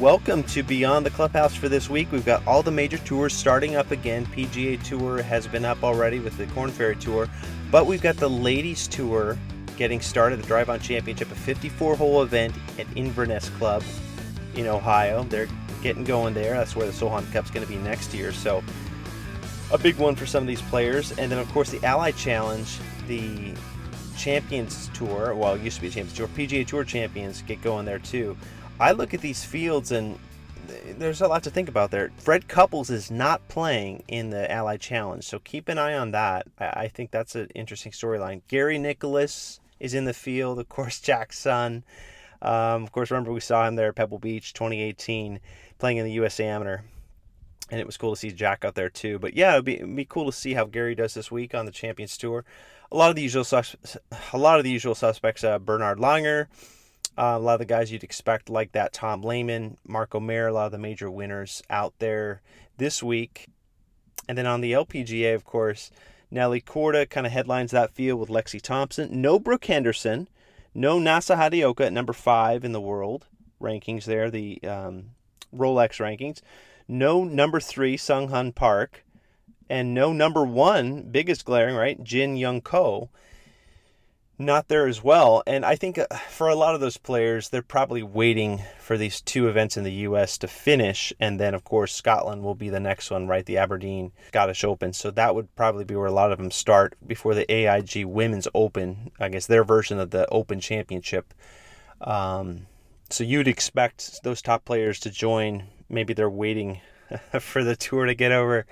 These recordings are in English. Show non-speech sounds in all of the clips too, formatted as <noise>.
Welcome to Beyond the Clubhouse for this week. We've got all the major tours starting up again. PGA Tour has been up already with the Corn Ferry Tour, but we've got the Ladies Tour getting started. The Drive On Championship, a 54 hole event at Inverness Club in Ohio. They're getting going there. That's where the Solheim Cup's going to be next year. So, a big one for some of these players. And then, of course, the Ally Challenge, the Champions Tour, well, it used to be Champions Tour, PGA Tour Champions get going there too. I look at these fields and there's a lot to think about there. Fred Couples is not playing in the Ally Challenge, so keep an eye on that. I think that's an interesting storyline. Gary Nicklaus is in the field, of course, <laughs> Jack's son. Um, of course, remember we saw him there at Pebble Beach 2018 playing in the US Amateur. And it was cool to see Jack out there too. But yeah, it'd be, it'd be cool to see how Gary does this week on the Champions Tour. A lot of the usual, sus- a lot of the usual suspects: uh, Bernhard Langer, uh, a lot of the guys you'd expect, like that Tom Lehman, Mark O'Meara, a lot of the major winners out there this week. And then on the LPGA, of course, Nelly Korda kind of headlines that field with Lexi Thompson. No Brooke Henderson. No Nasa Hideki at number five in the world rankings there, the um, Rolex rankings. No number three, Sung Hyun Park. And no number one, biggest glaring, right? Jin Young Ko not there as well. And I think uh, for a lot of those players, they're probably waiting for these two events in the U.S. to finish. And then, of course, Scotland will be the next one, right? The Aberdeen Scottish Open. So that would probably be where a lot of them start before the AIG Women's Open, I guess their version of the Open Championship. Um, so you'd expect those top players to join. Maybe they're waiting <laughs> for the tour to get over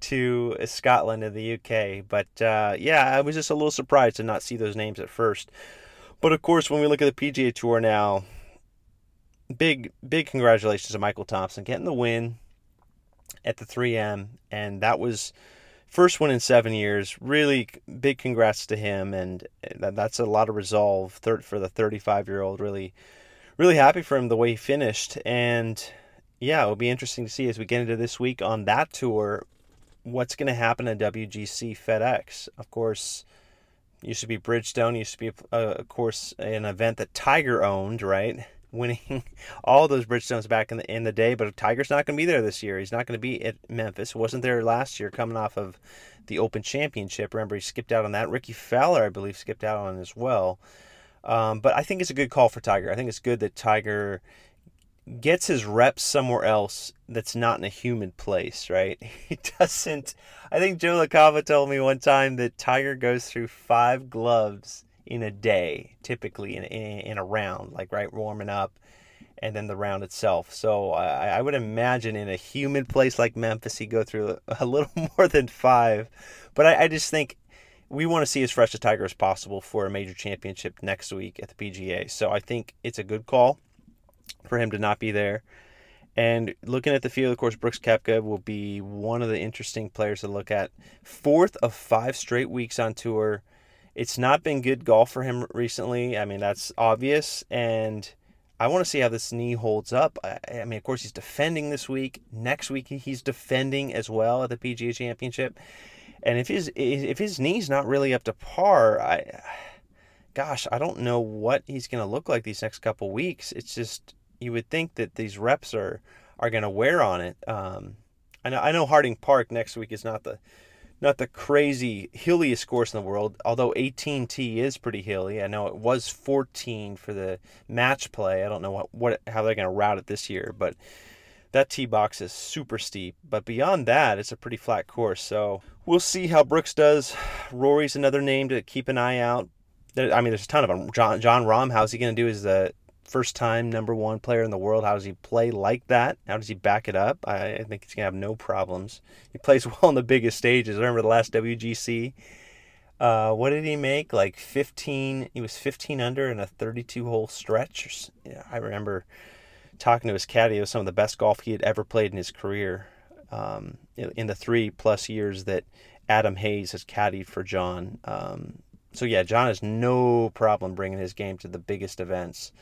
to Scotland and the UK. But uh, yeah, I was just a little surprised to not see those names at first. But of course, when we look at the PGA Tour now, big big congratulations to Michael Thompson getting the win at the 3M, and that was first win in seven years. Really big congrats to him, and that's a lot of resolve for the 35 year old. Really, really happy for him the way he finished, and yeah, it'll be interesting to see as we get into this week on that tour what's going to happen at WGC FedEx. Of course, used to be Bridgestone, used to be, uh, of course, an event that Tiger owned, right? <laughs> Winning all those Bridgestones back in the in the day, but Tiger's not going to be there this year. He's not going to be at Memphis. wasn't there last year, coming off of the Open Championship. Remember, he skipped out on that. Rickie Fowler, I believe, skipped out on as well. Um, but I think it's a good call for Tiger. I think it's good that Tiger gets his reps somewhere else that's not in a humid place, right? <laughs> He doesn't. I think Joe LaCava told me one time that Tiger goes through five gloves in a day, typically in, in, in a round, like right warming up, and then the round itself. So I, I would imagine in a humid place like Memphis, he'd go through <laughs> a, little <laughs> more than five. But I, I just think we want to see as fresh a Tiger as possible for a major championship next week at the PGA. So I think it's a good call for him to not be there. And looking at the field, of course, Brooks Koepka will be one of the interesting players to look at. Fourth of five straight weeks on tour. It's not been good golf for him recently. I mean, that's obvious. And I want to see how this knee holds up. I, I mean, of course, he's defending this week. Next week, he's defending as well at the PGA Championship. And if his if his knee's not really up to par, I, gosh, I don't know what he's going to look like these next couple weeks. It's just you would think that these reps are are going to wear on it. Um, I know I know Harding Park next week is not the not the crazy hilliest course in the world, although 18T is pretty hilly. I know it was 14 for the match play. I don't know what, what how they're going to route it this year, but that tee box is super steep. But beyond that, it's a pretty flat course. So we'll see how Brooks does. Rory's another name to keep an eye out. I mean, there's a ton of them. John Jon Rahm, how's he going to do as the first time number one player in the world. How does he play like that? How does he back it up? I, I think he's gonna have no problems. He plays <laughs> well on the biggest stages. I remember the last WGC. Uh, what did he make? Like 15. He was 15 under in a 32 hole stretch. Yeah, I remember talking to his caddy. It was some of the best golf he had ever played in his career. Um, in the three plus years that Adam Hayes has caddied for Jon. Um, so yeah, Jon has no problem bringing his game to the biggest events,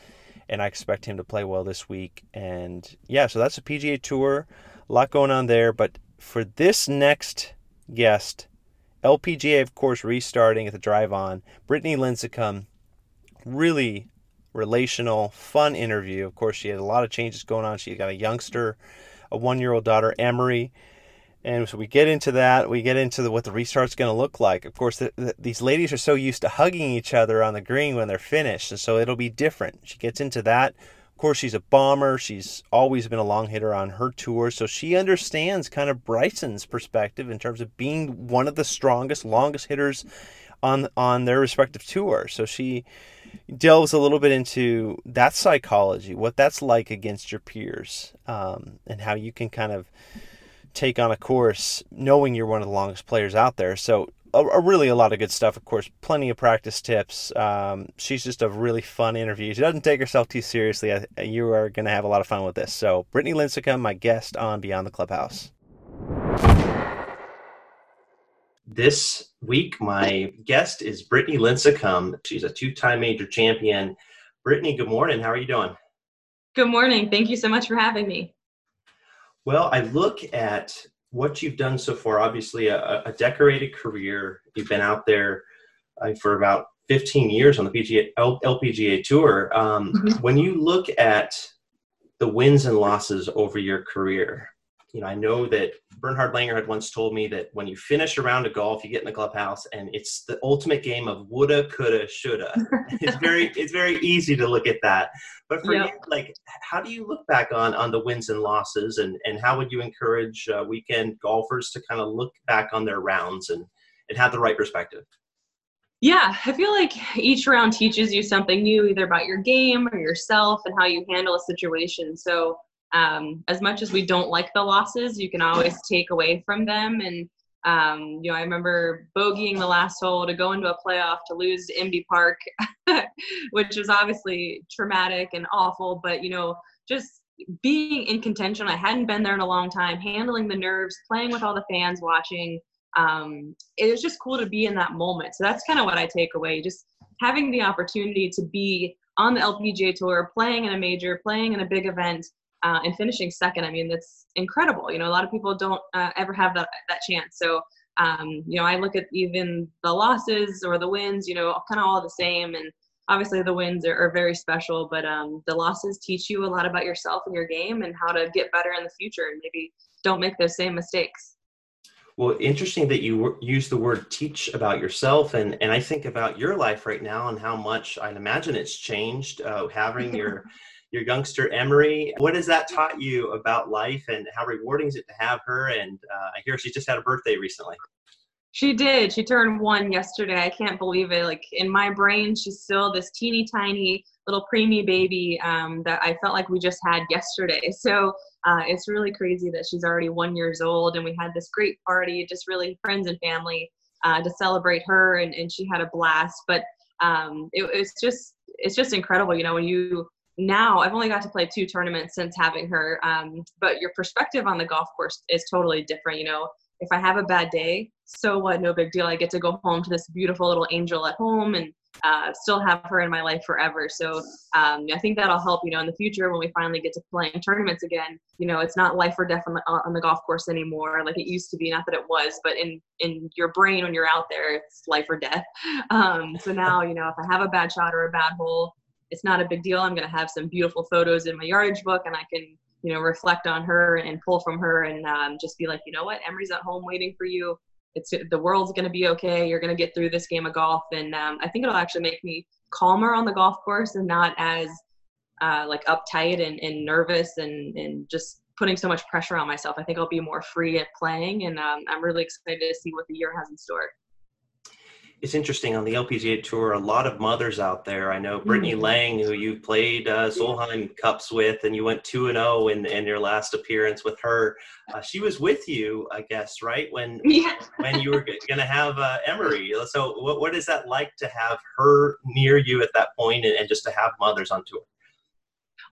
and I expect him to play well this week. And yeah, so that's a PGA Tour, a lot going on there. But for this next guest, LPGA of course restarting at the Drive On. Brittany Lincicome, really relational, fun interview. Of course, she had a lot of changes going on. She got a youngster, a one-year-old daughter, Emery. And so we get into that. We get into the, what the restart's going to look like. Of course, the, the, these ladies are so used to hugging each other on the green when they're finished, and so it'll be different. She gets into that. Of course, she's a bomber. She's always been a long hitter on her tour, so she understands kind of Bryson's perspective in terms of being one of the strongest, longest hitters on on their respective tour. So she delves a little bit into that psychology, what that's like against your peers, um, and how you can kind of take on a course knowing you're one of the longest players out there. So a, a really a lot of good stuff. Of course, plenty of practice tips. Um, she's just a really fun interview. She doesn't take herself too seriously. I, you are going to have a lot of fun with this. So Brittany Lincicome, my guest on Beyond the Clubhouse. This week, my guest is Brittany Lincicome. She's a two-time major champion. Brittany, good morning. How are you doing? Good morning. Thank you so much for having me. Well, I look at what you've done so far. Obviously, a, a decorated career. You've been out there uh, for about 15 years on the PGA, L, LPGA Tour. Um, mm-hmm. When you look at the wins and losses over your career, you know, I know that Bernhard Langer had once told me that when you finish a round of golf, you get in the clubhouse, and it's the ultimate game of woulda, coulda, shoulda. <laughs> it's very, it's very easy to look at that. But for yep. you, like, how do you look back on on the wins and losses, and and how would you encourage uh, weekend golfers to kind of look back on their rounds and and have the right perspective? Yeah, I feel like each round teaches you something new, either about your game or yourself and how you handle a situation. So um, as much as we don't like the losses, you can always take away from them. And um, you know, I remember bogeying the last hole to go into a playoff to lose to Inbee Park, <laughs> which was obviously traumatic and awful. But you know, just being in contention, I hadn't been there in a long time, handling the nerves, playing with all the fans watching. Um, it was just cool to be in that moment. So that's kind of what I take away. Just having the opportunity to be on the LPGA tour, playing in a major, playing in a big event, uh, and finishing second. I mean, that's incredible. You know, a lot of people don't uh, ever have that that chance. So, um, you know, I look at even the losses or the wins. You know, kind of all the same. And obviously, the wins are, are very special, but um, the losses teach you a lot about yourself and your game and how to get better in the future and maybe don't make those same mistakes. Well, interesting that you use the word teach about yourself. And, and I think about your life right now and how much I'd imagine it's changed uh, having your <laughs> your youngster Emery. What has that taught you about life and how rewarding is it to have her? And uh, I hear she just had a birthday recently. She did. She turned one yesterday. I can't believe it. Like in my brain, she's still this teeny tiny little preemie baby um, that I felt like we just had yesterday. <laughs> So uh, it's really crazy that she's already one years old, and we had this great party, just really friends and family uh, to celebrate her, and, and she had a blast. But um, it, it's just it's just incredible, you know, when you now I've only got to play two tournaments since having her. Um, but your perspective on the golf course is totally different. You know, if I have a bad day, so what? No big deal. I get to go home to this beautiful little angel at home and uh, still have her in my life forever. So um, I think that'll help. You know, in the future when we finally get to playing tournaments again, you know, it's not life or death on the, on the golf course anymore like it used to be. Not that it was, but in in your brain when you're out there, it's life or death. <laughs> Um, so now, you know, if I have a bad shot or a bad hole, it's not a big deal. I'm going to have some beautiful photos in my yardage book and I can, you know, reflect on her and pull from her and um, just be like, you know what, Emery's at home waiting for you. It's the world's going to be okay. You're going to get through this game of golf. And um, I think it'll actually make me calmer on the golf course and not as uh, like uptight and, and nervous and, and just putting so much pressure on myself. I think I'll be more free at playing. And um, I'm really excited to see what the year has in store. It's interesting on the LPGA tour. A lot of mothers out there. I know Brittany mm-hmm. Lang, who you played uh, Solheim Cups with, and you went two and zero oh in in your last appearance with her. Uh, she was with you, I guess, right when yeah. when you were going to have uh, Emery. So, what what is that like to have her near you at that point, and, and just to have mothers on tour?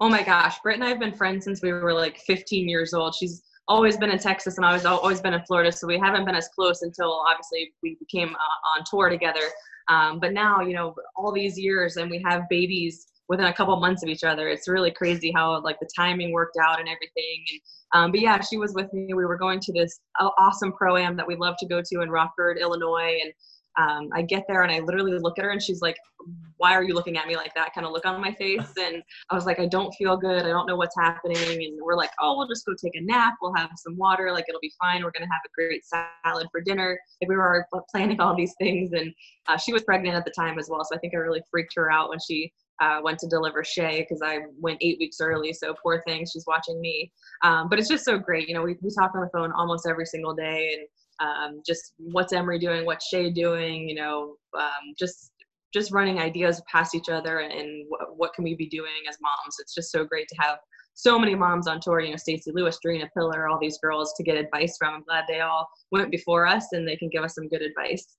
Oh my gosh, Britt and I have been friends since we were like 15 years old. She's always been in Texas and I was always been in Florida, so we haven't been as close until obviously we became uh, on tour together. Um, but now, you know, all these years and we have babies within a couple months of each other. It's really crazy how like the timing worked out and everything. And, um, but yeah, she was with me. We were going to this awesome pro am that we love to go to in Rockford, Illinois, and um, I get there and I literally look at her and she's like, why are you looking at me like that? Kind of look on my face. <laughs> And I was like, I don't feel good. I don't know what's happening. And we're like, oh, we'll just go take a nap. We'll have some water. Like it'll be fine. We're going to have a great salad for dinner. We were planning all these things. And uh, she was pregnant at the time as well. So I think I really freaked her out when she uh, went to deliver Shay because I went eight weeks early. So poor thing, she's watching me. Um, but it's just so great. You know, we, we talk on the phone almost every single day. And um, just what's Emery doing, what's Shay doing, you know, um, just just running ideas past each other and what, what can we be doing as moms. It's just so great to have so many moms on tour, you know, Stacy Lewis, Gerina Piller, all these girls to get advice from. I'm glad they all went before us and they can give us some good advice.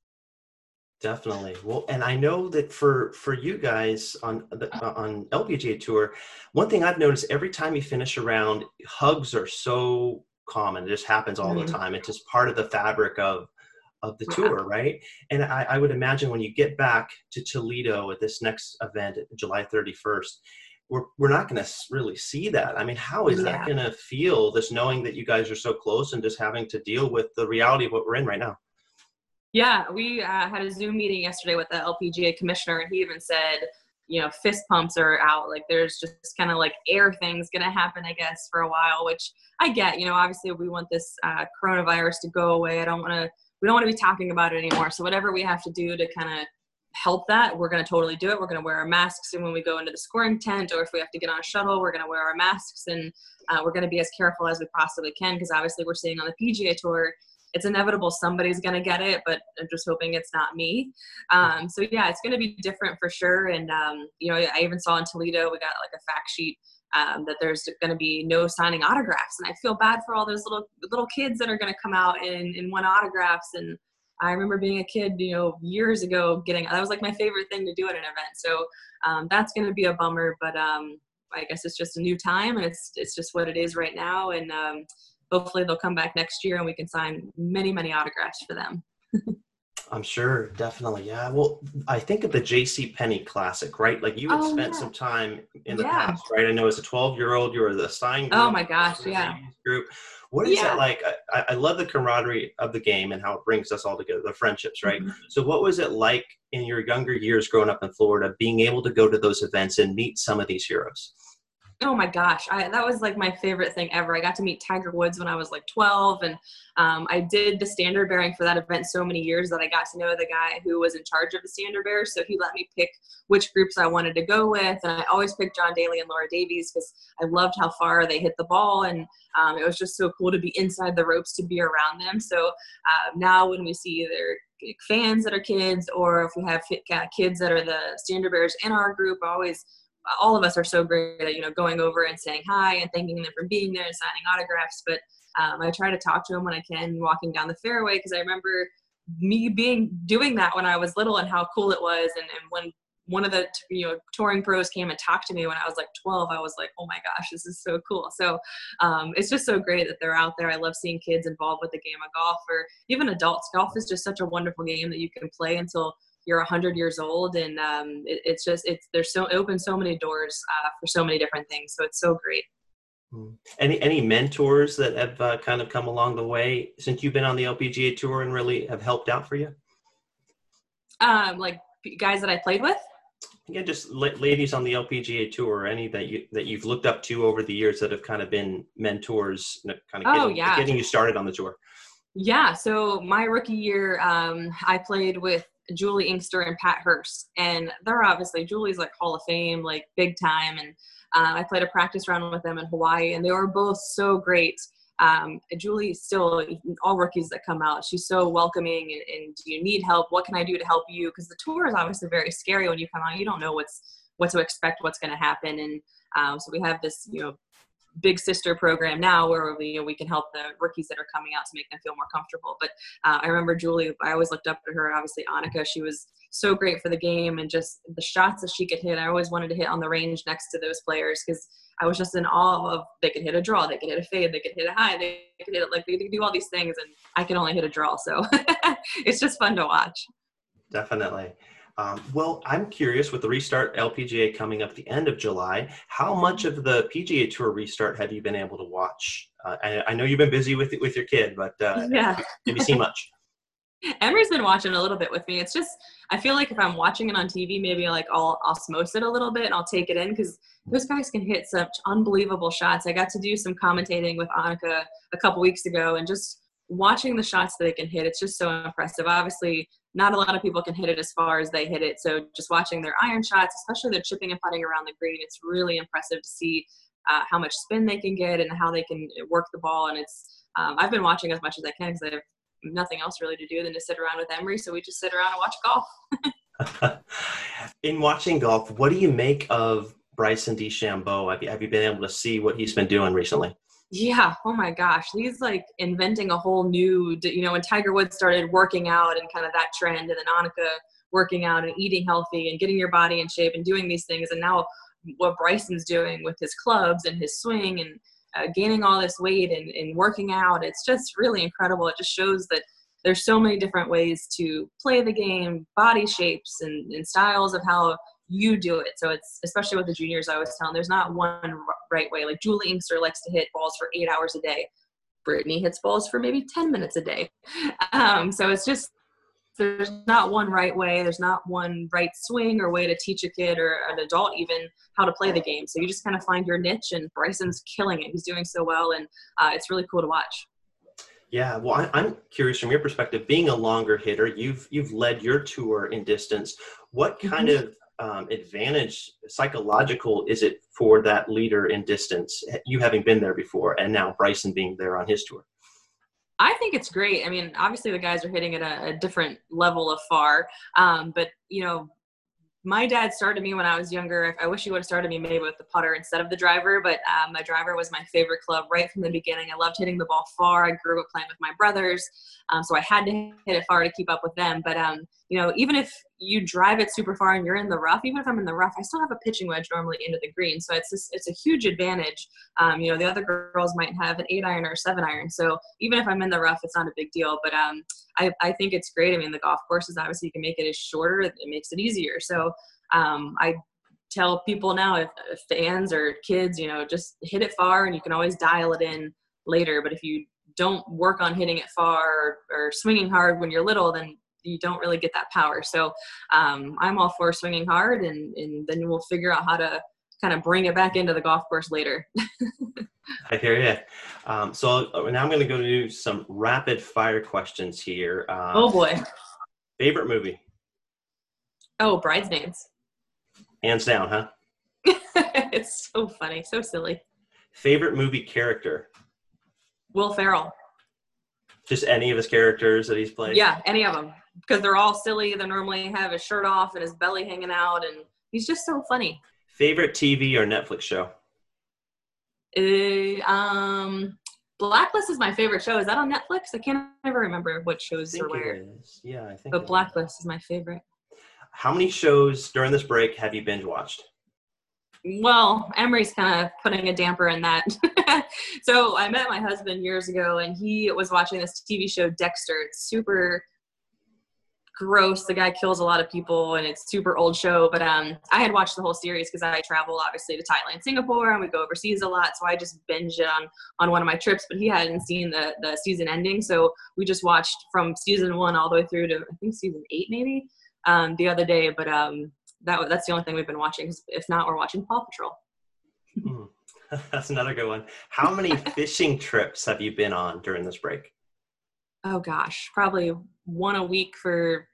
Definitely. Well, and I know that for for you guys on the on LPGA tour, one thing I've noticed every time you finish a round, hugs are so common. It just happens all mm-hmm. the time. It's just part of the fabric of of the tour, right? And I, I, would imagine when you get back to Toledo at this next event, July 31st, we're, we're not going to really see that. I mean, how is yeah. that going to feel, this knowing that you guys are so close and just having to deal with the reality of what we're in right now? Yeah, we uh, had a Zoom meeting yesterday with the LPGA commissioner, and he even said, you know fist pumps are out like there's just kind of like air things gonna happen i guess for a while which i get you know obviously we want this uh, coronavirus to go away i don't want to we don't want to be talking about it anymore so whatever we have to do to kind of help that we're going to totally do it we're going to wear our masks and when we go into the scoring tent or if we have to get on a shuttle we're going to wear our masks and uh, we're going to be as careful as we possibly can because obviously we're seeing on the pga tour it's inevitable somebody's going to get it, but I'm just hoping it's not me. Um, so yeah, it's going to be different for sure. And um, you know, I even saw in Toledo we got like a fact sheet um, that there's going to be no signing autographs, and I feel bad for all those little little kids that are going to come out and, and want autographs. And I remember being a kid, you know, years ago, getting that was like my favorite thing to do at an event. So um, that's going to be a bummer, but um, I guess it's just a new time, and it's it's just what it is right now. And um, hopefully they'll come back next year and we can sign many, many autographs for them. <laughs> I'm sure, definitely. Yeah. Well, I think of the J.C. Penney Classic, right? Like you had oh, spent yeah. some time in the yeah. past, right? I know as a 12 year old, you were the Stein group. Oh my gosh, yeah. Group. What is yeah. that like? I, I, love the camaraderie of the game and how it brings us all together, the friendships, right? Mm-hmm. So, what was it like in your younger years growing up in Florida, being able to go to those events and meet some of these heroes? Oh my gosh, I, that was like my favorite thing ever. I got to meet Tiger Woods when I was like 12, and um, I did the standard bearing for that event so many years that I got to know the guy who was in charge of the standard bearers. So he let me pick which groups I wanted to go with, and I always picked John Daly and Laura Davies because I loved how far they hit the ball, and um, it was just so cool to be inside the ropes to be around them. So uh, now when we see either fans that are kids or if we have kids that are the standard bearers in our group, I always all of us are so great at you know going over and saying hi and thanking them for being there and signing autographs but um, i try to talk to them when i can walking down the fairway because i remember me being doing that when i was little and how cool it was and, and when one of the you know touring pros came and talked to me when I was like 12. I was like, oh my gosh, this is so cool. So um, it's just so great that they're out there. I love seeing kids involved with the game of golf, or even adults. Golf is just such a wonderful game that you can play until you're 100 years old and um, it, it's just it's there's so it opens so many doors uh, for so many different things so it's so great hmm. any any mentors that have uh, kind of come along the way since you've been on the lpga tour and really have helped out for you um like guys that i played with yeah just ladies on the lpga tour or any that you that you've looked up to over the years that have kind of been mentors kind of oh, getting, yeah. getting you started on the tour yeah so my rookie year um, i played with Juli Inkster and Pat Hurst, and they're obviously Juli's like Hall of Fame, like big time. And uh, I played a practice round with them in Hawaii, and they were both so great. um, Juli is still all rookies that come out, she's so welcoming. And, and do you need help? What can I do to help you? Because the tour is obviously very scary when you come out. You don't know what's what to expect, what's going to happen, and um, so we have this you know big sister program now where we, you know, we can help the rookies that are coming out to make them feel more comfortable. But uh, I remember Juli, I always looked up to her. Obviously, Annika, she was so great for the game and just the shots that she could hit. I always wanted to hit on the range next to those players because I was just in awe of they could hit a draw, they could hit a fade, they could hit a high, they could hit it like they could do all these things, and I can only hit a draw. So <laughs> it's just fun to watch. Definitely. Um, well, I'm curious with the restart LPGA coming up the end of July, how much of the PGA Tour restart have you been able to watch? Uh, I, I, know you've been busy with with your kid, but uh, <laughs> yeah, have you seen much? Emery's been watching a little bit with me. It's just I feel like if I'm watching it on TV, maybe like I'll osmose it a little bit and I'll take it in because those guys can hit such unbelievable shots. I got to do some commentating with Annika a couple weeks ago and just watching the shots that they can hit. It's just so impressive. Obviously, not a lot of people can hit it as far as they hit it. So just watching their iron shots, especially their chipping and putting around the green, it's really impressive to see uh, how much spin they can get and how they can work the ball. And it's um, I've been watching as much as I can because I have nothing else really to do than to sit around with Emery. So we just sit around and watch golf. <laughs> In watching golf, what do you make of Bryson DeChambeau? Have you, have you been able to see what he's been doing recently? Yeah. Oh my gosh. He's like inventing a whole new, you know, when Tiger Woods started working out and kind of that trend, and then Annika working out and eating healthy and getting your body in shape and doing these things. And now what Bryson's doing with his clubs and his swing and uh, gaining all this weight and, and working out, it's just really incredible. It just shows that there's so many different ways to play the game, body shapes and, and styles of how you do it. So it's especially with the juniors, I was telling there's not one right way. Like Juli Inkster likes to hit balls for eight hours a day. Brittany hits balls for maybe 10 minutes a day. Um, so it's just, there's not one right way. There's not one right swing or way to teach a kid or an adult even how to play the game. So you just kind of find your niche and Bryson's killing it. He's doing so well and uh, it's really cool to watch. Yeah, well, I, am curious from your perspective, being a longer hitter, you've you've led your tour in distance. What kind mm-hmm. of um, advantage psychological is it for that leader in distance you having been there before and now bryson being there on his tour i think it's great i mean obviously the guys are hitting at a, a different level of far um, but you know my dad started me when I was younger. I wish he would have started me maybe with the putter instead of the driver, but um, my driver was my favorite club right from the beginning. I loved hitting the ball far. I grew up playing with my brothers, um, so I had to hit it far to keep up with them. But um, you know, even if you drive it super far and you're in the rough, even if I'm in the rough, I still have a pitching wedge normally into the green. So it's just, it's a huge advantage. Um, you know, the other girls might have an eight iron or seven iron. So even if I'm in the rough, it's not a big deal. But um, I, I think it's great. I mean, the golf courses obviously you can make it as shorter, it makes it easier. So um, I tell people now if, if fans or kids, you know, just hit it far and you can always dial it in later. But if you don't work on hitting it far or, or swinging hard when you're little, then you don't really get that power. So um, I'm all for swinging hard, and, and then we'll figure out how to kind of bring it back into the golf course later. <laughs> I hear you. Um, so uh, now I'm going to go to some rapid fire questions here. Um, oh boy. Favorite movie? Oh, Bridesmaids. Hands down, huh? <laughs> it's so funny, so silly. Favorite movie character? Will Ferrell. Just any of his characters that he's played? Yeah, any of them. Because they're all silly. They normally have his shirt off and his belly hanging out, and he's just so funny. Favorite TV or Netflix show? Uh, um, Blacklist is my favorite show. Is that on Netflix? I can't ever remember what shows are where. Yeah, I think. But Blacklist is. is my favorite. How many shows during this break have you binge watched? well, Emery's kind of putting a damper in that. <laughs> so I met my husband years ago, and he was watching this TV show Dexter. It's super gross. The guy kills a lot of people, and it's super old show. But um, I had watched the whole series because I travel obviously to Thailand, Singapore, and we go overseas a lot. So I just binged it on on one of my trips. But he hadn't seen the the season ending, so we just watched from season one all the way through to I think season eight maybe um, the other day. But um, that that's the only thing we've been watching. If not, we're watching Paw Patrol. mm, <laughs> that's another good one. How many <laughs> fishing trips have you been on during this break? Oh gosh, probably one a week for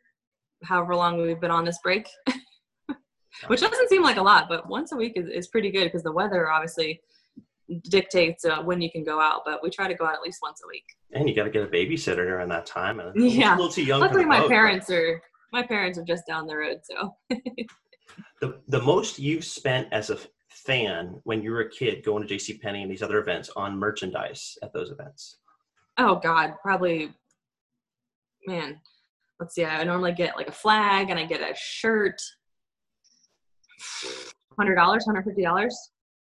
however long we've been on this break. <laughs> Which doesn't seem like a lot, but once a week is, is pretty good because the weather obviously dictates uh, when you can go out, but we try to go out at least once a week. And you got to get a babysitter during that time. And yeah, a little too young. Luckily, my boat, parents but... are my parents are just down the road, so. <laughs> the the most you've spent as a fan when you were a kid going to J.C. Penney and these other events on merchandise at those events? Oh God, probably. Man, let's see. I normally get like a flag and I get a shirt. Hundred dollars, hundred fifty dollars.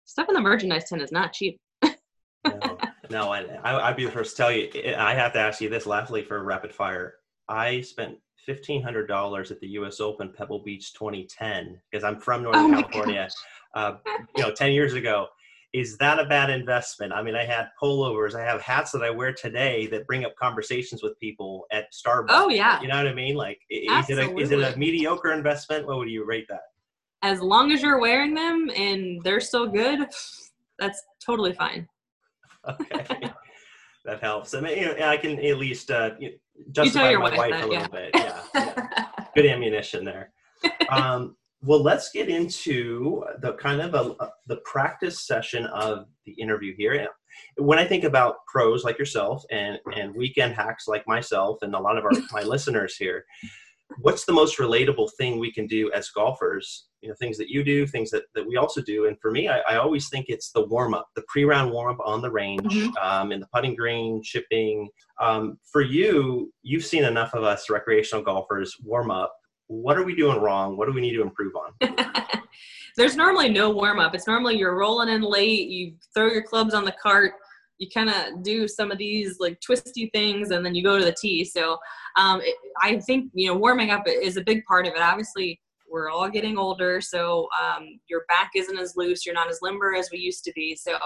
Stuff in the merchandise tent is not cheap. no, no, I, I'd be the first to tell you. I have to ask you this lastly for rapid fire. I spent fifteen hundred dollars at the U.S. Open Pebble Beach 2010 because I'm from Northern oh California. Uh, you know, 10 years ago. Is that a bad investment? I mean, I had pullovers, I have hats that I wear today that bring up conversations with people at Starbucks. Oh yeah, you know what I mean? Like, is it a is it a mediocre investment? What would you rate that? As long as you're wearing them and they're still good, that's totally fine. Okay. <laughs> that helps. I mean, you know, I can at least uh, justify my wife, that, a little yeah. bit. Yeah, yeah. <laughs> good ammunition there. Um, well, let's get into the kind of a, a, the practice session of the interview here. When I think about pros like yourself and, and weekend hacks like myself and a lot of our, <laughs> my listeners here, what's the most relatable thing we can do as golfers? You know, things that you do, things that, that we also do. And for me, I, I always think it's the warm up, the pre round warm up on the range, mm-hmm. um, in the putting green, chipping. Um, for you, you've seen enough of us recreational golfers warm up what are we doing wrong? What do we need to improve on? <laughs> There's normally no warm up. It's normally you're rolling in late, you throw your clubs on the cart, you kind of do some of these like twisty things, and then you go to the tee. So um, it, I think you know warming up is a big part of it. Obviously, we're all getting older, so um, your back isn't as loose, you're not as limber as we used to be. So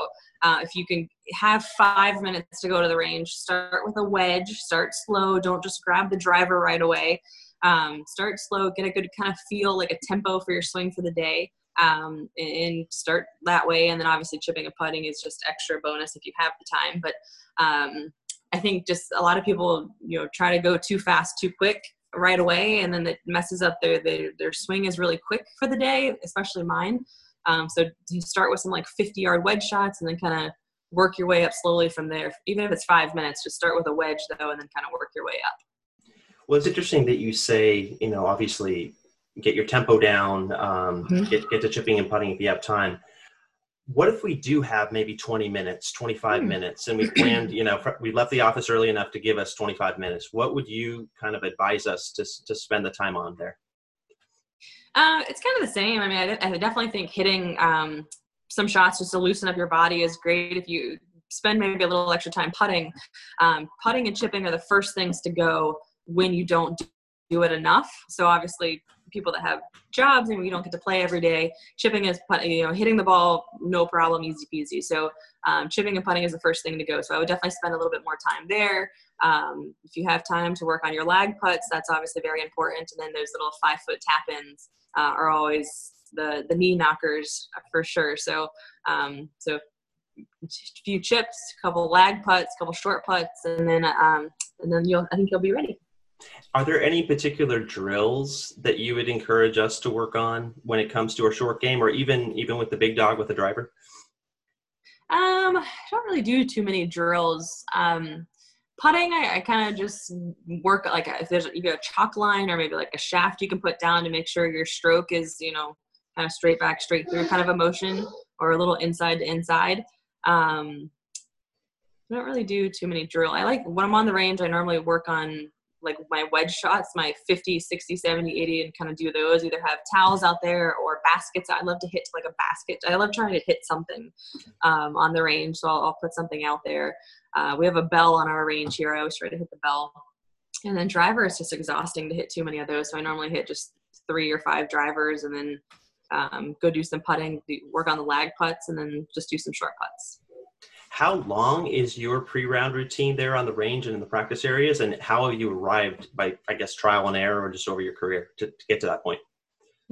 uh, if you can have five minutes to go to the range, start with a wedge, start slow, don't just grab the driver right away um, start slow, get a good kind of feel like a tempo for your swing for the day. Um, and start that way. And then obviously chipping and putting is just extra bonus if you have the time. But um, I think just a lot of people, you know, try to go too fast, too quick right away, and then it messes up their their, their swing is really quick for the day, especially mine. Um, so you start with some like 50 yard wedge shots, and then kind of work your way up slowly from there. Even if it's five minutes, just start with a wedge though, and then kind of work your way up. Well, it's interesting that you say, you know, obviously get your tempo down, um, mm-hmm. get, get to chipping and putting if you have time. What if we do have maybe 20 minutes, 25 mm. minutes, and we planned, you know, we left the office early enough to give us 25 minutes? What would you kind of advise us to, to spend the time on there? Uh, it's kind of the same. I mean, I, I definitely think hitting um, some shots just to loosen up your body is great. If you spend maybe a little extra time putting, um, putting and chipping are the first things to go when you don't do it enough. So obviously, people that have jobs and we don't get to play every day, chipping is you know hitting the ball no problem, easy peasy. So um, chipping and putting is the first thing to go. So I would definitely spend a little bit more time there. Um, if you have time to work on your lag putts, that's obviously very important. And then those little five foot tap ins uh, are always the the knee knockers for sure. So um, so a few chips, a couple lag putts, a couple short putts, and then um, and then you'll I think you'll be ready. Are there any particular drills that you would encourage us to work on when it comes to our short game, or even even with the big dog with the driver? Um, I don't really do too many drills. Um, putting, I, I kind of just work like if there's you a chalk line or maybe like a shaft you can put down to make sure your stroke is you know kind of straight back, straight through kind of a motion, or a little inside to inside. Um, I don't really do too many drill. I like when I'm on the range. I normally work on like my wedge shots, my 50, 60, 70, 80, and kind of do those. Either have towels out there or baskets. I love to hit like a basket. I love trying to hit something um, on the range, so I'll, I'll, put something out there. Uh, we have a bell on our range here. I always try to hit the bell. And then driver is just exhausting to hit too many of those. So I normally hit just three or five drivers and then um, go do some putting, work on the lag putts, and then just do some short putts. How long is your pre-round routine there on the range and in the practice areas, and how have you arrived by, I guess, trial and error or just over your career to, to get to that point?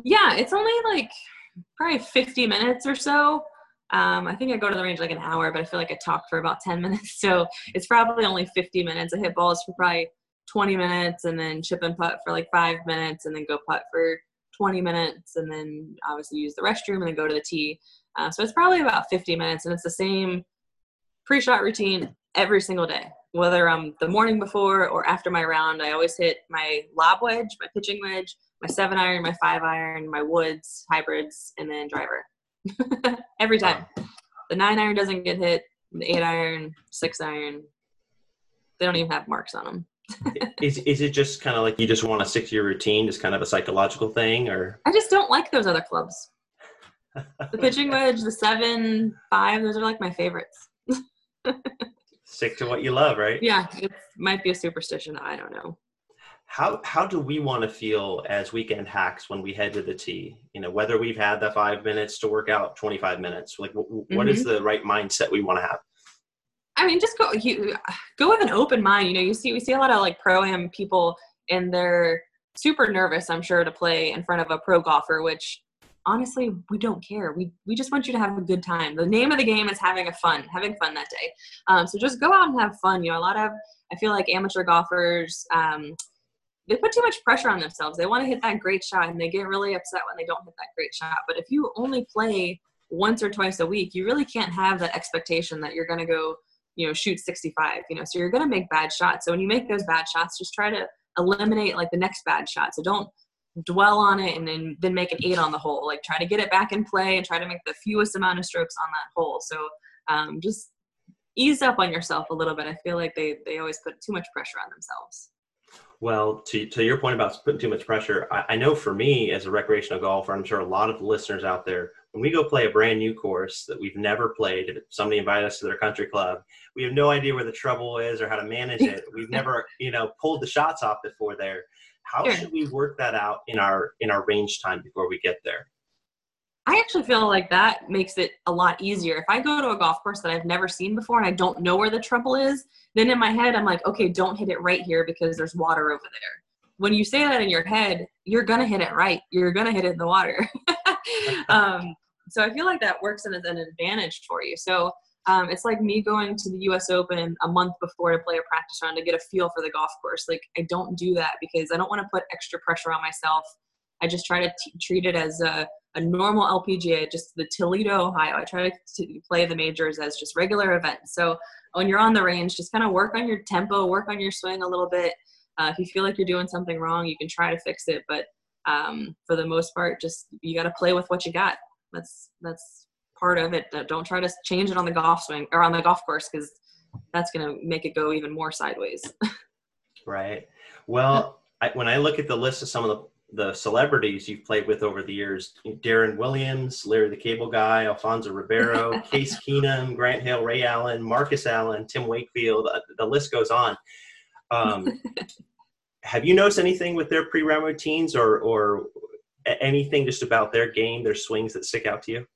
Yeah, it's only like probably 50 minutes or so. Um, I think I go to the range like an hour, but I feel like I talk for about 10 <laughs> minutes. So it's probably only 50 minutes. I hit balls for probably 20 minutes and then chip and putt for like five minutes and then go putt for 20 minutes and then obviously use the restroom and then go to the tee. Uh, so it's probably about 50 minutes, and it's the same pre-shot routine every single day. Whether I'm the morning before or after my round, I always hit my lob wedge, my pitching wedge, my seven iron, my five iron, my woods, hybrids, and then driver. <laughs> every time. The nine iron doesn't get hit. The eight iron, six iron, they don't even have marks on them. <laughs> is is it just kind of like you just want to stick to your routine, just kind of a psychological thing, or? I just don't like those other clubs. the pitching wedge, the seven, five, those are like my favorites. Stick to what you love, right? Yeah, it might be a superstition. I don't know. How how do we want to feel as weekend hacks when we head to the tee? You know, whether we've had the five minutes to work out, twenty five minutes. Like, what mm-hmm. is the right mindset we want to have? I mean, just go you go with an open mind. You know, you see we see a lot of like pro am people and they're super nervous, I'm sure, to play in front of a pro golfer, which honestly we don't care. We we just want you to have a good time. The name of the game is having a fun, having fun that day. Um, so just go out and have fun. You know, a lot of I feel like amateur golfers. Um, they put too much pressure on themselves. They want to hit that great shot and they get really upset when they don't hit that great shot. But if you only play once or twice a week, you really can't have that expectation that you're going to go you know shoot 65 you know so you're going to make bad shots so when you make those bad shots just try to eliminate like the next bad shot so don't dwell on it and then then make an eight on the hole like try to get it back in play and try to make the fewest amount of strokes on that hole so um, just ease up on yourself a little bit i feel like they they always put too much pressure on themselves well, to, to your point about putting too much pressure, I, I, know for me as a recreational golfer, I'm sure a lot of listeners out there, when we go play a brand new course that we've never played, if somebody invited us to their country club, we have no idea where the trouble is or how to manage it. We've never, you know, pulled the shots off before there. How sure. should we work that out in our in our range time before we get there? I actually feel like that makes it a lot easier. If I go to a golf course that I've never seen before and I don't know where the trouble is, then in my head I'm like, okay, don't hit it right here because there's water over there. When you say that in your head, you're gonna hit it right. You're gonna hit it in the water. <laughs> um, so I feel like that works as an advantage for you. So um, it's like me going to the U.S. Open a month before to play a practice round to get a feel for the golf course. Like I don't do that because I don't want to put extra pressure on myself. I just try to t- treat it as a, a normal LPGA, just the Toledo, Ohio. I try to t- play the majors as just regular events. So when you're on the range, just kind of work on your tempo, work on your swing a little bit. Uh, if you feel like you're doing something wrong, you can try to fix it. But um, for the most part, just you got to play with what you got. That's that's part of it. Don't try to change it on the golf swing or on the golf course because that's going to make it go even more sideways. <laughs> right. Well, I, when I look at the list of some of the the celebrities you've played with over the years Darren Williams, Larry the Cable Guy, Alfonso Ribeiro, <laughs> Case Keenum, Grant Hill, Ray Allen, Marcus Allen, Tim Wakefield, uh, the list goes on. Um, <laughs> have you noticed anything with their pre round routines or, or anything just about their game, their swings that stick out to you?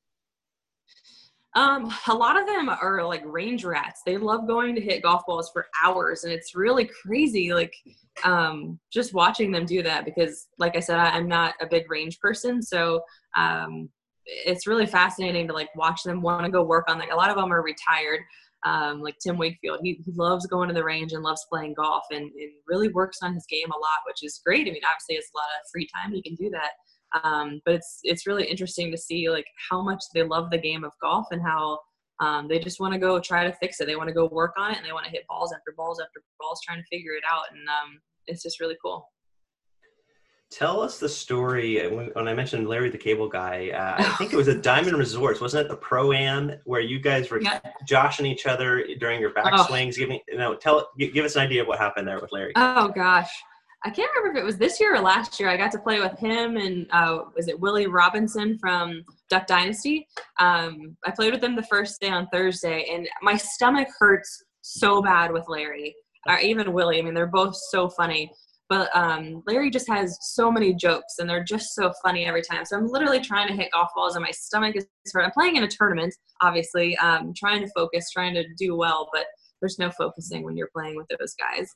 Um, a lot of them are like range rats. They love going to hit golf balls for hours, and it's really crazy. Like, um, just watching them do that because, like I said, I, am not a big range person, so um, it's really fascinating to like watch them want to go work on. Like, a lot of them are retired. Um, like Tim Wakefield, he, he loves going to the range and loves playing golf, and, and really works on his game a lot, which is great. I mean, obviously, it's a lot of free time he can do that. Um, but it's it's really interesting to see like how much they love the game of golf and how um, they just want to go try to fix it. They want to go work on it and they want to hit balls after balls after balls, trying to figure it out. And um, it's just really cool. Tell us the story. When, when I mentioned Larry the Cable Guy, uh, I <laughs> think it was at Diamond Resorts, wasn't it? The Pro Am where you guys were yeah. joshing each other during your backswings. Oh. Give me, you know, tell, give us an idea of what happened there with Larry. Oh gosh. I can't remember if it was this year or last year. I got to play with him and uh, was it Willie Robertson from Duck Dynasty? Um, I played with them the first day on Thursday, and my stomach hurts so bad with Larry or even Willie. I mean, they're both so funny. But um, Larry just has so many jokes, and they're just so funny every time. So I'm literally trying to hit golf balls, and my stomach is hurt. I'm playing in a tournament, obviously, um, trying to focus, trying to do well, but there's no focusing when you're playing with those guys.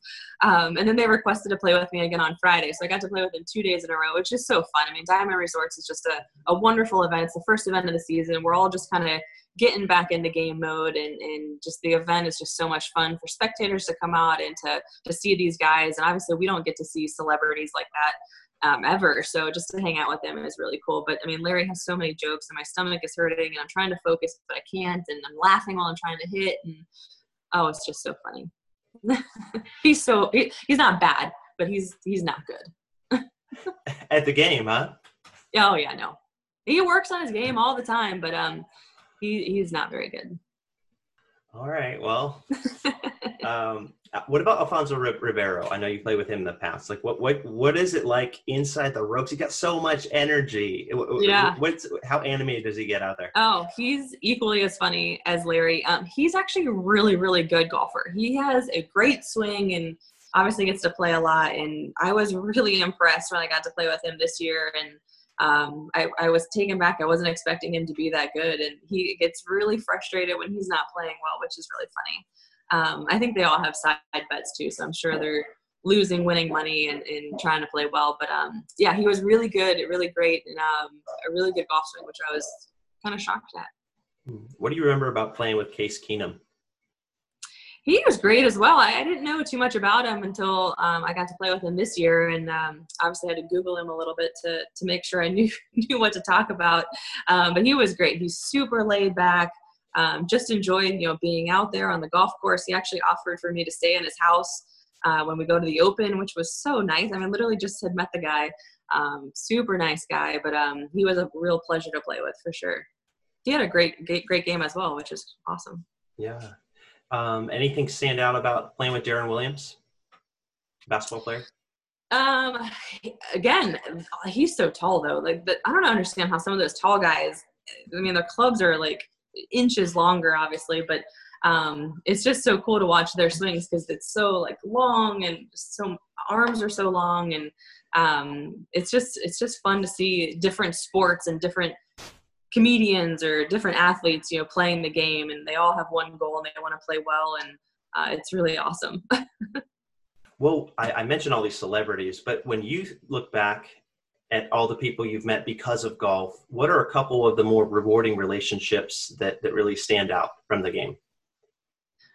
Um, and then they requested to play with me again on Friday, so I got to play with them two days in a row, which is so fun. I mean, Diamond Resorts is just a, a wonderful event. It's the first event of the season. We're all just kind of getting back into game mode and, and just the event is just so much fun for spectators to come out and to, to see these guys and obviously we don't get to see celebrities like that um, ever. So just to hang out with them is really cool. But I mean, Larry has so many jokes, and my stomach is hurting, and I'm trying to focus, but I can't, and I'm laughing while I'm trying to hit, and oh, it's just so funny. <laughs> he's so he, he's not bad, but he's he's not good. <laughs> At the game, huh? Oh yeah, no. He works on his game all the time, but um, he he's not very good. All right. Well, <laughs> um, what about Alfonso Ribeiro? I know you played with him in the past. Like, what what what is it like inside the ropes? He got so much energy. Yeah. What's how animated does he get out there? Oh, he's equally as funny as Larry. Um, he's actually a really really good golfer. He has a great swing and obviously gets to play a lot. And I was really impressed when I got to play with him this year. And um, I, I was taken back. I wasn't expecting him to be that good. And he gets really frustrated when he's not playing well, which is really funny. Um, I think they all have side bets too, so I'm sure they're losing winning money and, and trying to play well. But um, yeah, he was really good, really great, and um, a really good golf swing, which I was kind of shocked at. Hmm. What do you remember about playing with Case Keenum? He was great as well. I, I didn't know too much about him until um, I got to play with him this year, and um, obviously I had to Google him a little bit to to make sure I knew <laughs> knew what to talk about. Um, but he was great. He's super laid back um, just enjoyed you know being out there on the golf course. He actually offered for me to stay in his house uh, when we go to the Open, which was so nice. I mean, literally just had met the guy, um, super nice guy, but um, he was a real pleasure to play with for sure. He had a great great, great game as well, which is awesome. Yeah. Um, anything stand out about playing with Deron Williams, basketball player? Um, again, he's so tall though. Like, but I don't understand how some of those tall guys. I mean, their clubs are like inches longer, obviously, but um, it's just so cool to watch their swings because it's so like long and so arms are so long and um, it's just it's just fun to see different sports and different comedians or different athletes you know playing the game and they all have one goal and they want to play well and uh, it's really awesome. <laughs> Well I, I mentioned all these celebrities but when you look back at all the people you've met because of golf, what are a couple of the more rewarding relationships that, that really stand out from the game?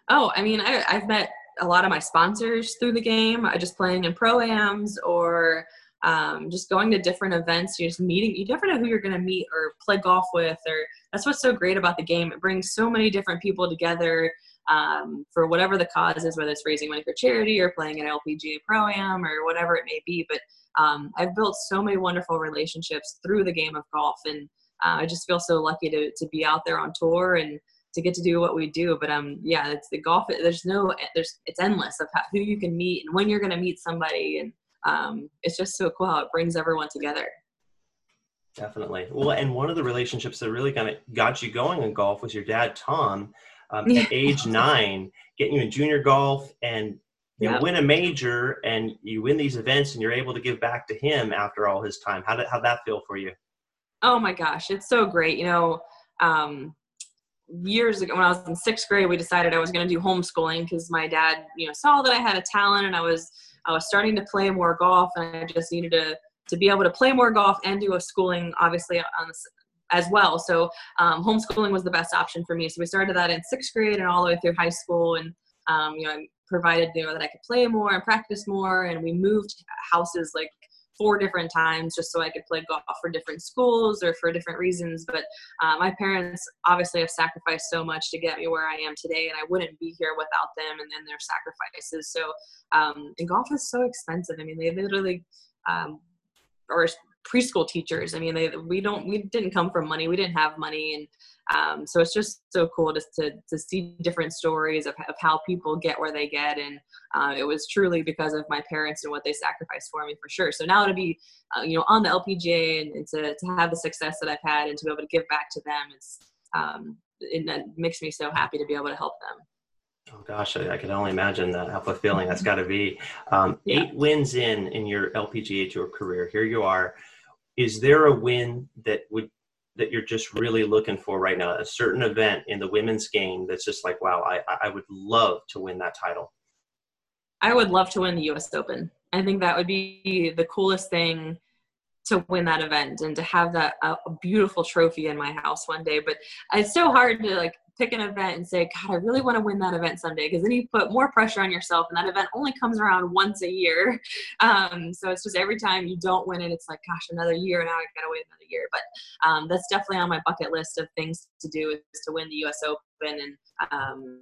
Oh, I mean, I, I've met a lot of my sponsors through the game, I just playing in pro-ams or um, just going to different events. You're just meeting, you never know who you're going to meet or play golf with, or that's what's so great about the game. It brings so many different people together um, for whatever the cause is, whether it's raising money for charity or playing an LPGA pro-am or whatever it may be. But um, I've built so many wonderful relationships through the game of golf, and uh, I just feel so lucky to to be out there on tour and to get to do what we do. But um, yeah, it's the golf. There's no, there's it's endless of how, who you can meet and when you're going to meet somebody, and um, it's just so cool how it brings everyone together. Definitely. Well, and one of the relationships that really kind of got you going in golf was your dad, Tom, um, at <laughs> age nine, getting you in junior golf and you win a major and you win these events and you're able to give back to him after all his time. How did how that feel for you? Oh my gosh, it's so great. You know, um, years ago when I was in sixth grade, we decided I was going to do homeschooling because my dad, you know, saw that I had a talent and I was I was starting to play more golf and I just needed to to be able to play more golf and do a schooling obviously on the, as well. So um, homeschooling was the best option for me. So we started that in sixth grade and all the way through high school. And um, you know, provided you know that I could play more and practice more. And we moved houses like four different times just so I could play golf for different schools or for different reasons. But uh, my parents obviously have sacrificed so much to get me where I am today, and I wouldn't be here without them and, then their sacrifices. So, um, and golf is so expensive. I mean, they literally um, or preschool teachers. I mean, they, we don't, we didn't come from money. We didn't have money. And um, so it's just so cool just to, to see different stories of, of how people get where they get. And uh, it was truly because of my parents and what they sacrificed for me for sure. So now to be, uh, you know, on the LPGA and, and, to, to have the success that I've had and to be able to give back to them, it's, um, it, makes me so happy to be able to help them. Oh gosh, I, I can only imagine that how fulfilling that's got to be. Um, yeah. Eight wins in in your LPGA Tour career. Here you are is there a win that would that you're just really looking for right now? A certain event in the women's game that's just like, wow, I, I would love to win that title. I would love to win the U.S. Open. I think that would be the coolest thing to win that event and to have that uh, beautiful trophy in my house one day. But it's so hard to like pick an event and say, God, I really want to win that event someday, because then you put more pressure on yourself, and that event only comes around once a year. <laughs> Um, so it's just every time you don't win it, it's like, gosh, another year now, I gotta wait another year. But um, that's definitely on my bucket list of things to do is to win the U.S. Open and. Um,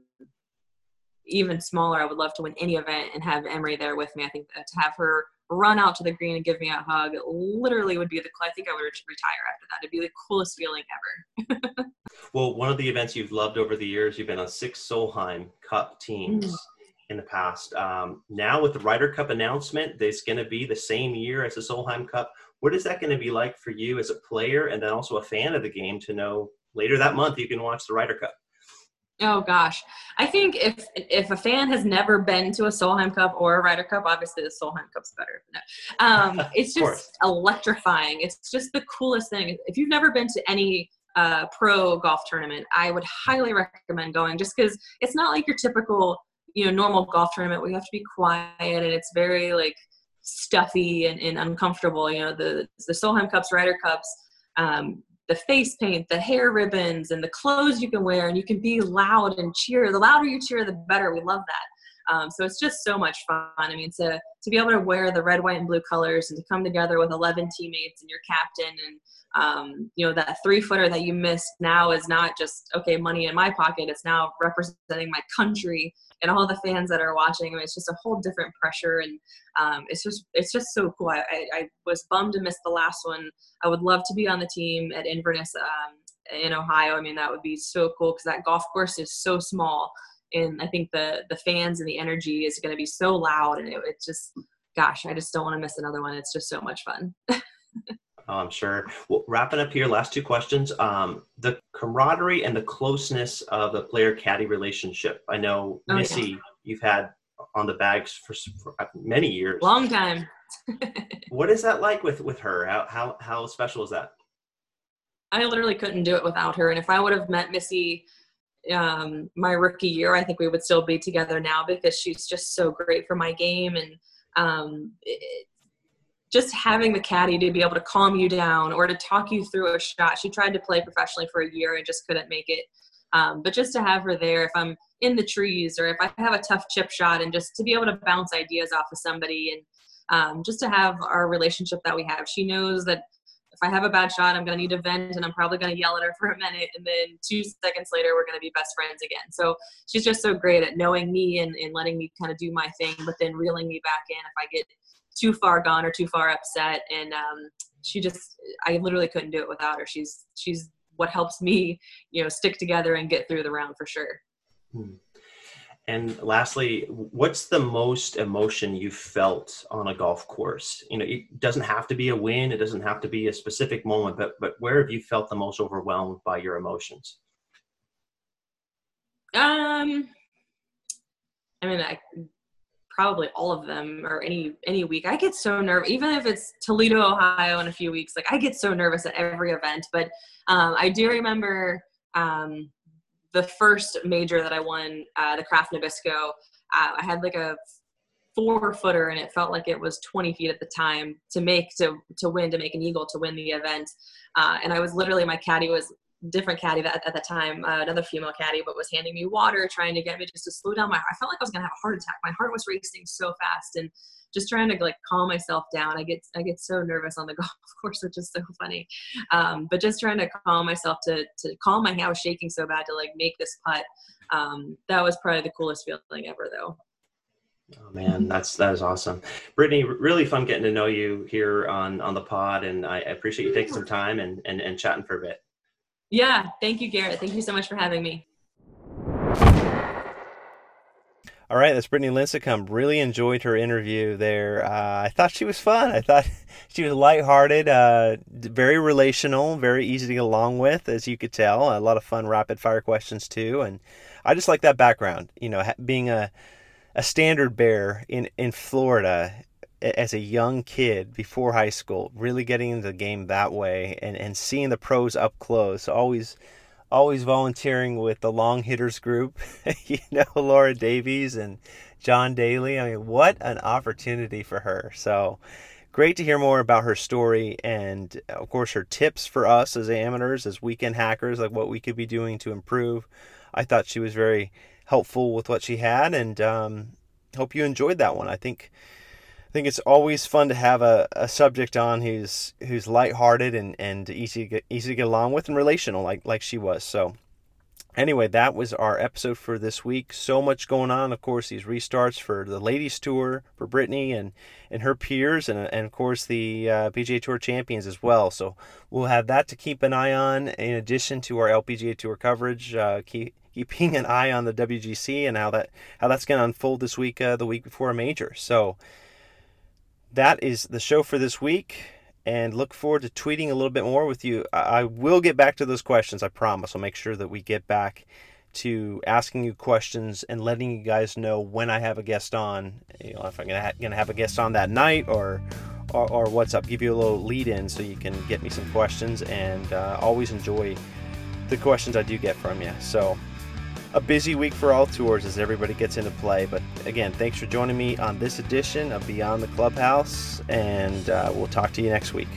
even smaller, I would love to win any event and have Emery there with me. I think to have her run out to the green and give me a hug literally would be the i think i would retire after that. It'd be the coolest feeling ever. <laughs> Well one of the events you've loved over the years you've been on six solheim cup teams mm. in the past. Um, now with the ryder cup announcement there's going to be the same year as the solheim cup. What is that going to be like for you as a player and then also a fan of the game to know later that month you can watch the ryder cup Oh gosh, I think if if a fan has never been to a Solheim Cup or a Ryder Cup, obviously the Solheim Cup's better. No. Um, <laughs> it's just electrifying. It's just the coolest thing. If you've never been to any uh, pro golf tournament, I would highly recommend going. Just because it's not like your typical, you know, normal golf tournament where you have to be quiet and it's very like stuffy and, and uncomfortable. You know, the the Solheim Cups, Ryder Cups. Um, the face paint, the hair ribbons, and the clothes you can wear, and you can be loud and cheer. The louder you cheer, the better. We love that. Um, so it's just so much fun. I mean, to to be able to wear the red, white, and blue colors, and to come together with 11 teammates and your captain, and um, you know that three footer that you missed now is not just okay money in my pocket. It's now representing my country and all the fans that are watching. I mean, it's just a whole different pressure, and um, it's just it's just so cool. I, I, I, was bummed to miss the last one. I would love to be on the team at Inverness um, in Ohio. I mean, that would be so cool because that golf course is so small, and I think the the fans and the energy is going to be so loud, and it, it's just gosh, I just don't want to miss another one. It's just so much fun. <laughs> Oh, I'm sure. Well, wrapping up here, last two questions. Um, the camaraderie and the closeness of the player caddy relationship. I know oh, Missy, yeah. you've had on the bags for, for uh, many years. Long time. <laughs> what is that like with with her? How how how special is that? I literally couldn't do it without her. And if I would have met Missy um, my rookie year, I think we would still be together now because she's just so great for my game and um, it, just having the caddy to be able to calm you down or to talk you through a shot. She tried to play professionally for a year and just couldn't make it. Um, but just to have her there if I'm in the trees or if I have a tough chip shot and just to be able to bounce ideas off of somebody and um, just to have our relationship that we have. She knows that if I have a bad shot, I'm going to need to vent and I'm probably going to yell at her for a minute. And then two seconds later, we're going to be best friends again. So she's just so great at knowing me and, and letting me kind of do my thing, but then reeling me back in if I get too far gone or too far upset and um, she just i literally couldn't do it without her. She's she's what helps me you know stick together and get through the round for sure. Hmm. and lastly what's the most emotion you felt on a golf course? You know it doesn't have to be a win it doesn't have to be a specific moment but but where have you felt the most overwhelmed by your emotions? Um i mean i probably all of them or any any week. I get so nervous even if it's toledo ohio in a few weeks like i get so nervous at every event but um, i do remember um, the first major that i won uh, the Kraft Nabisco uh, i had like a four footer and it felt like it was 20 feet at the time to make to to win to make an eagle to win the event. Uh, and i was literally my caddy was different caddy that at the time, uh, another female caddy, but was handing me water, trying to get me just to slow down my. I felt like I was gonna have a heart attack. My heart was racing so fast, and just trying to like calm myself down. I get I get so nervous on the <laughs> golf course, which is so funny. Um, but just trying to calm myself to to calm my. Hand. I was shaking so bad to like make this putt. Um, that was probably the coolest feeling ever, though. Oh man, that's that is awesome, Brittany. Really fun getting to know you here on on the pod, and I appreciate you taking some time and and, and chatting for a bit. Yeah, thank you, Garrett. Thank you so much for having me. All right, that's Brittany Lincicome. Really enjoyed her interview there. Uh, I thought she was fun. I thought <laughs> she was lighthearted, uh, very relational, very easy to get along with, as you could tell. A lot of fun rapid fire questions too, and I just like that background. You know, being a a standard bearer in in Florida as a young kid before high school, really getting into the game that way and, and seeing the pros up close, always always volunteering with the long hitters group, <laughs> you know, Laura Davies and John Daly. I mean, what an opportunity for her. So great to hear more about her story and, of course, her tips for us as amateurs, as weekend hackers, like what we could be doing to improve. I thought she was very helpful with what she had and um, hope you enjoyed that one. I think. I think it's always fun to have a, a subject on who's who's lighthearted and, and easy to get, easy to get along with and relational like like she was. So anyway, that was our episode for this week. So much going on. Of course, these restarts for the ladies tour for Brittany and and her peers, and and of course the uh, PGA Tour champions as well. So we'll have that to keep an eye on in addition to our LPGA Tour coverage. Uh, keep keeping an eye on the WGC and how that how that's going to unfold this week, uh, the week before a major. So that is the show for this week and look forward to tweeting a little bit more with you. I will get back to those questions, I promise. I'll make sure that we get back to asking you questions and letting you guys know when I have a guest on. You know, if I'm gonna ha- gonna have a guest on that night or, or, or what's up. Give you a little lead in so you can get me some questions and uh, always enjoy the questions I do get from you. So a busy week for all tours as everybody gets into play. But again, thanks for joining me on this edition of Beyond the Clubhouse, and uh, we'll talk to you next week.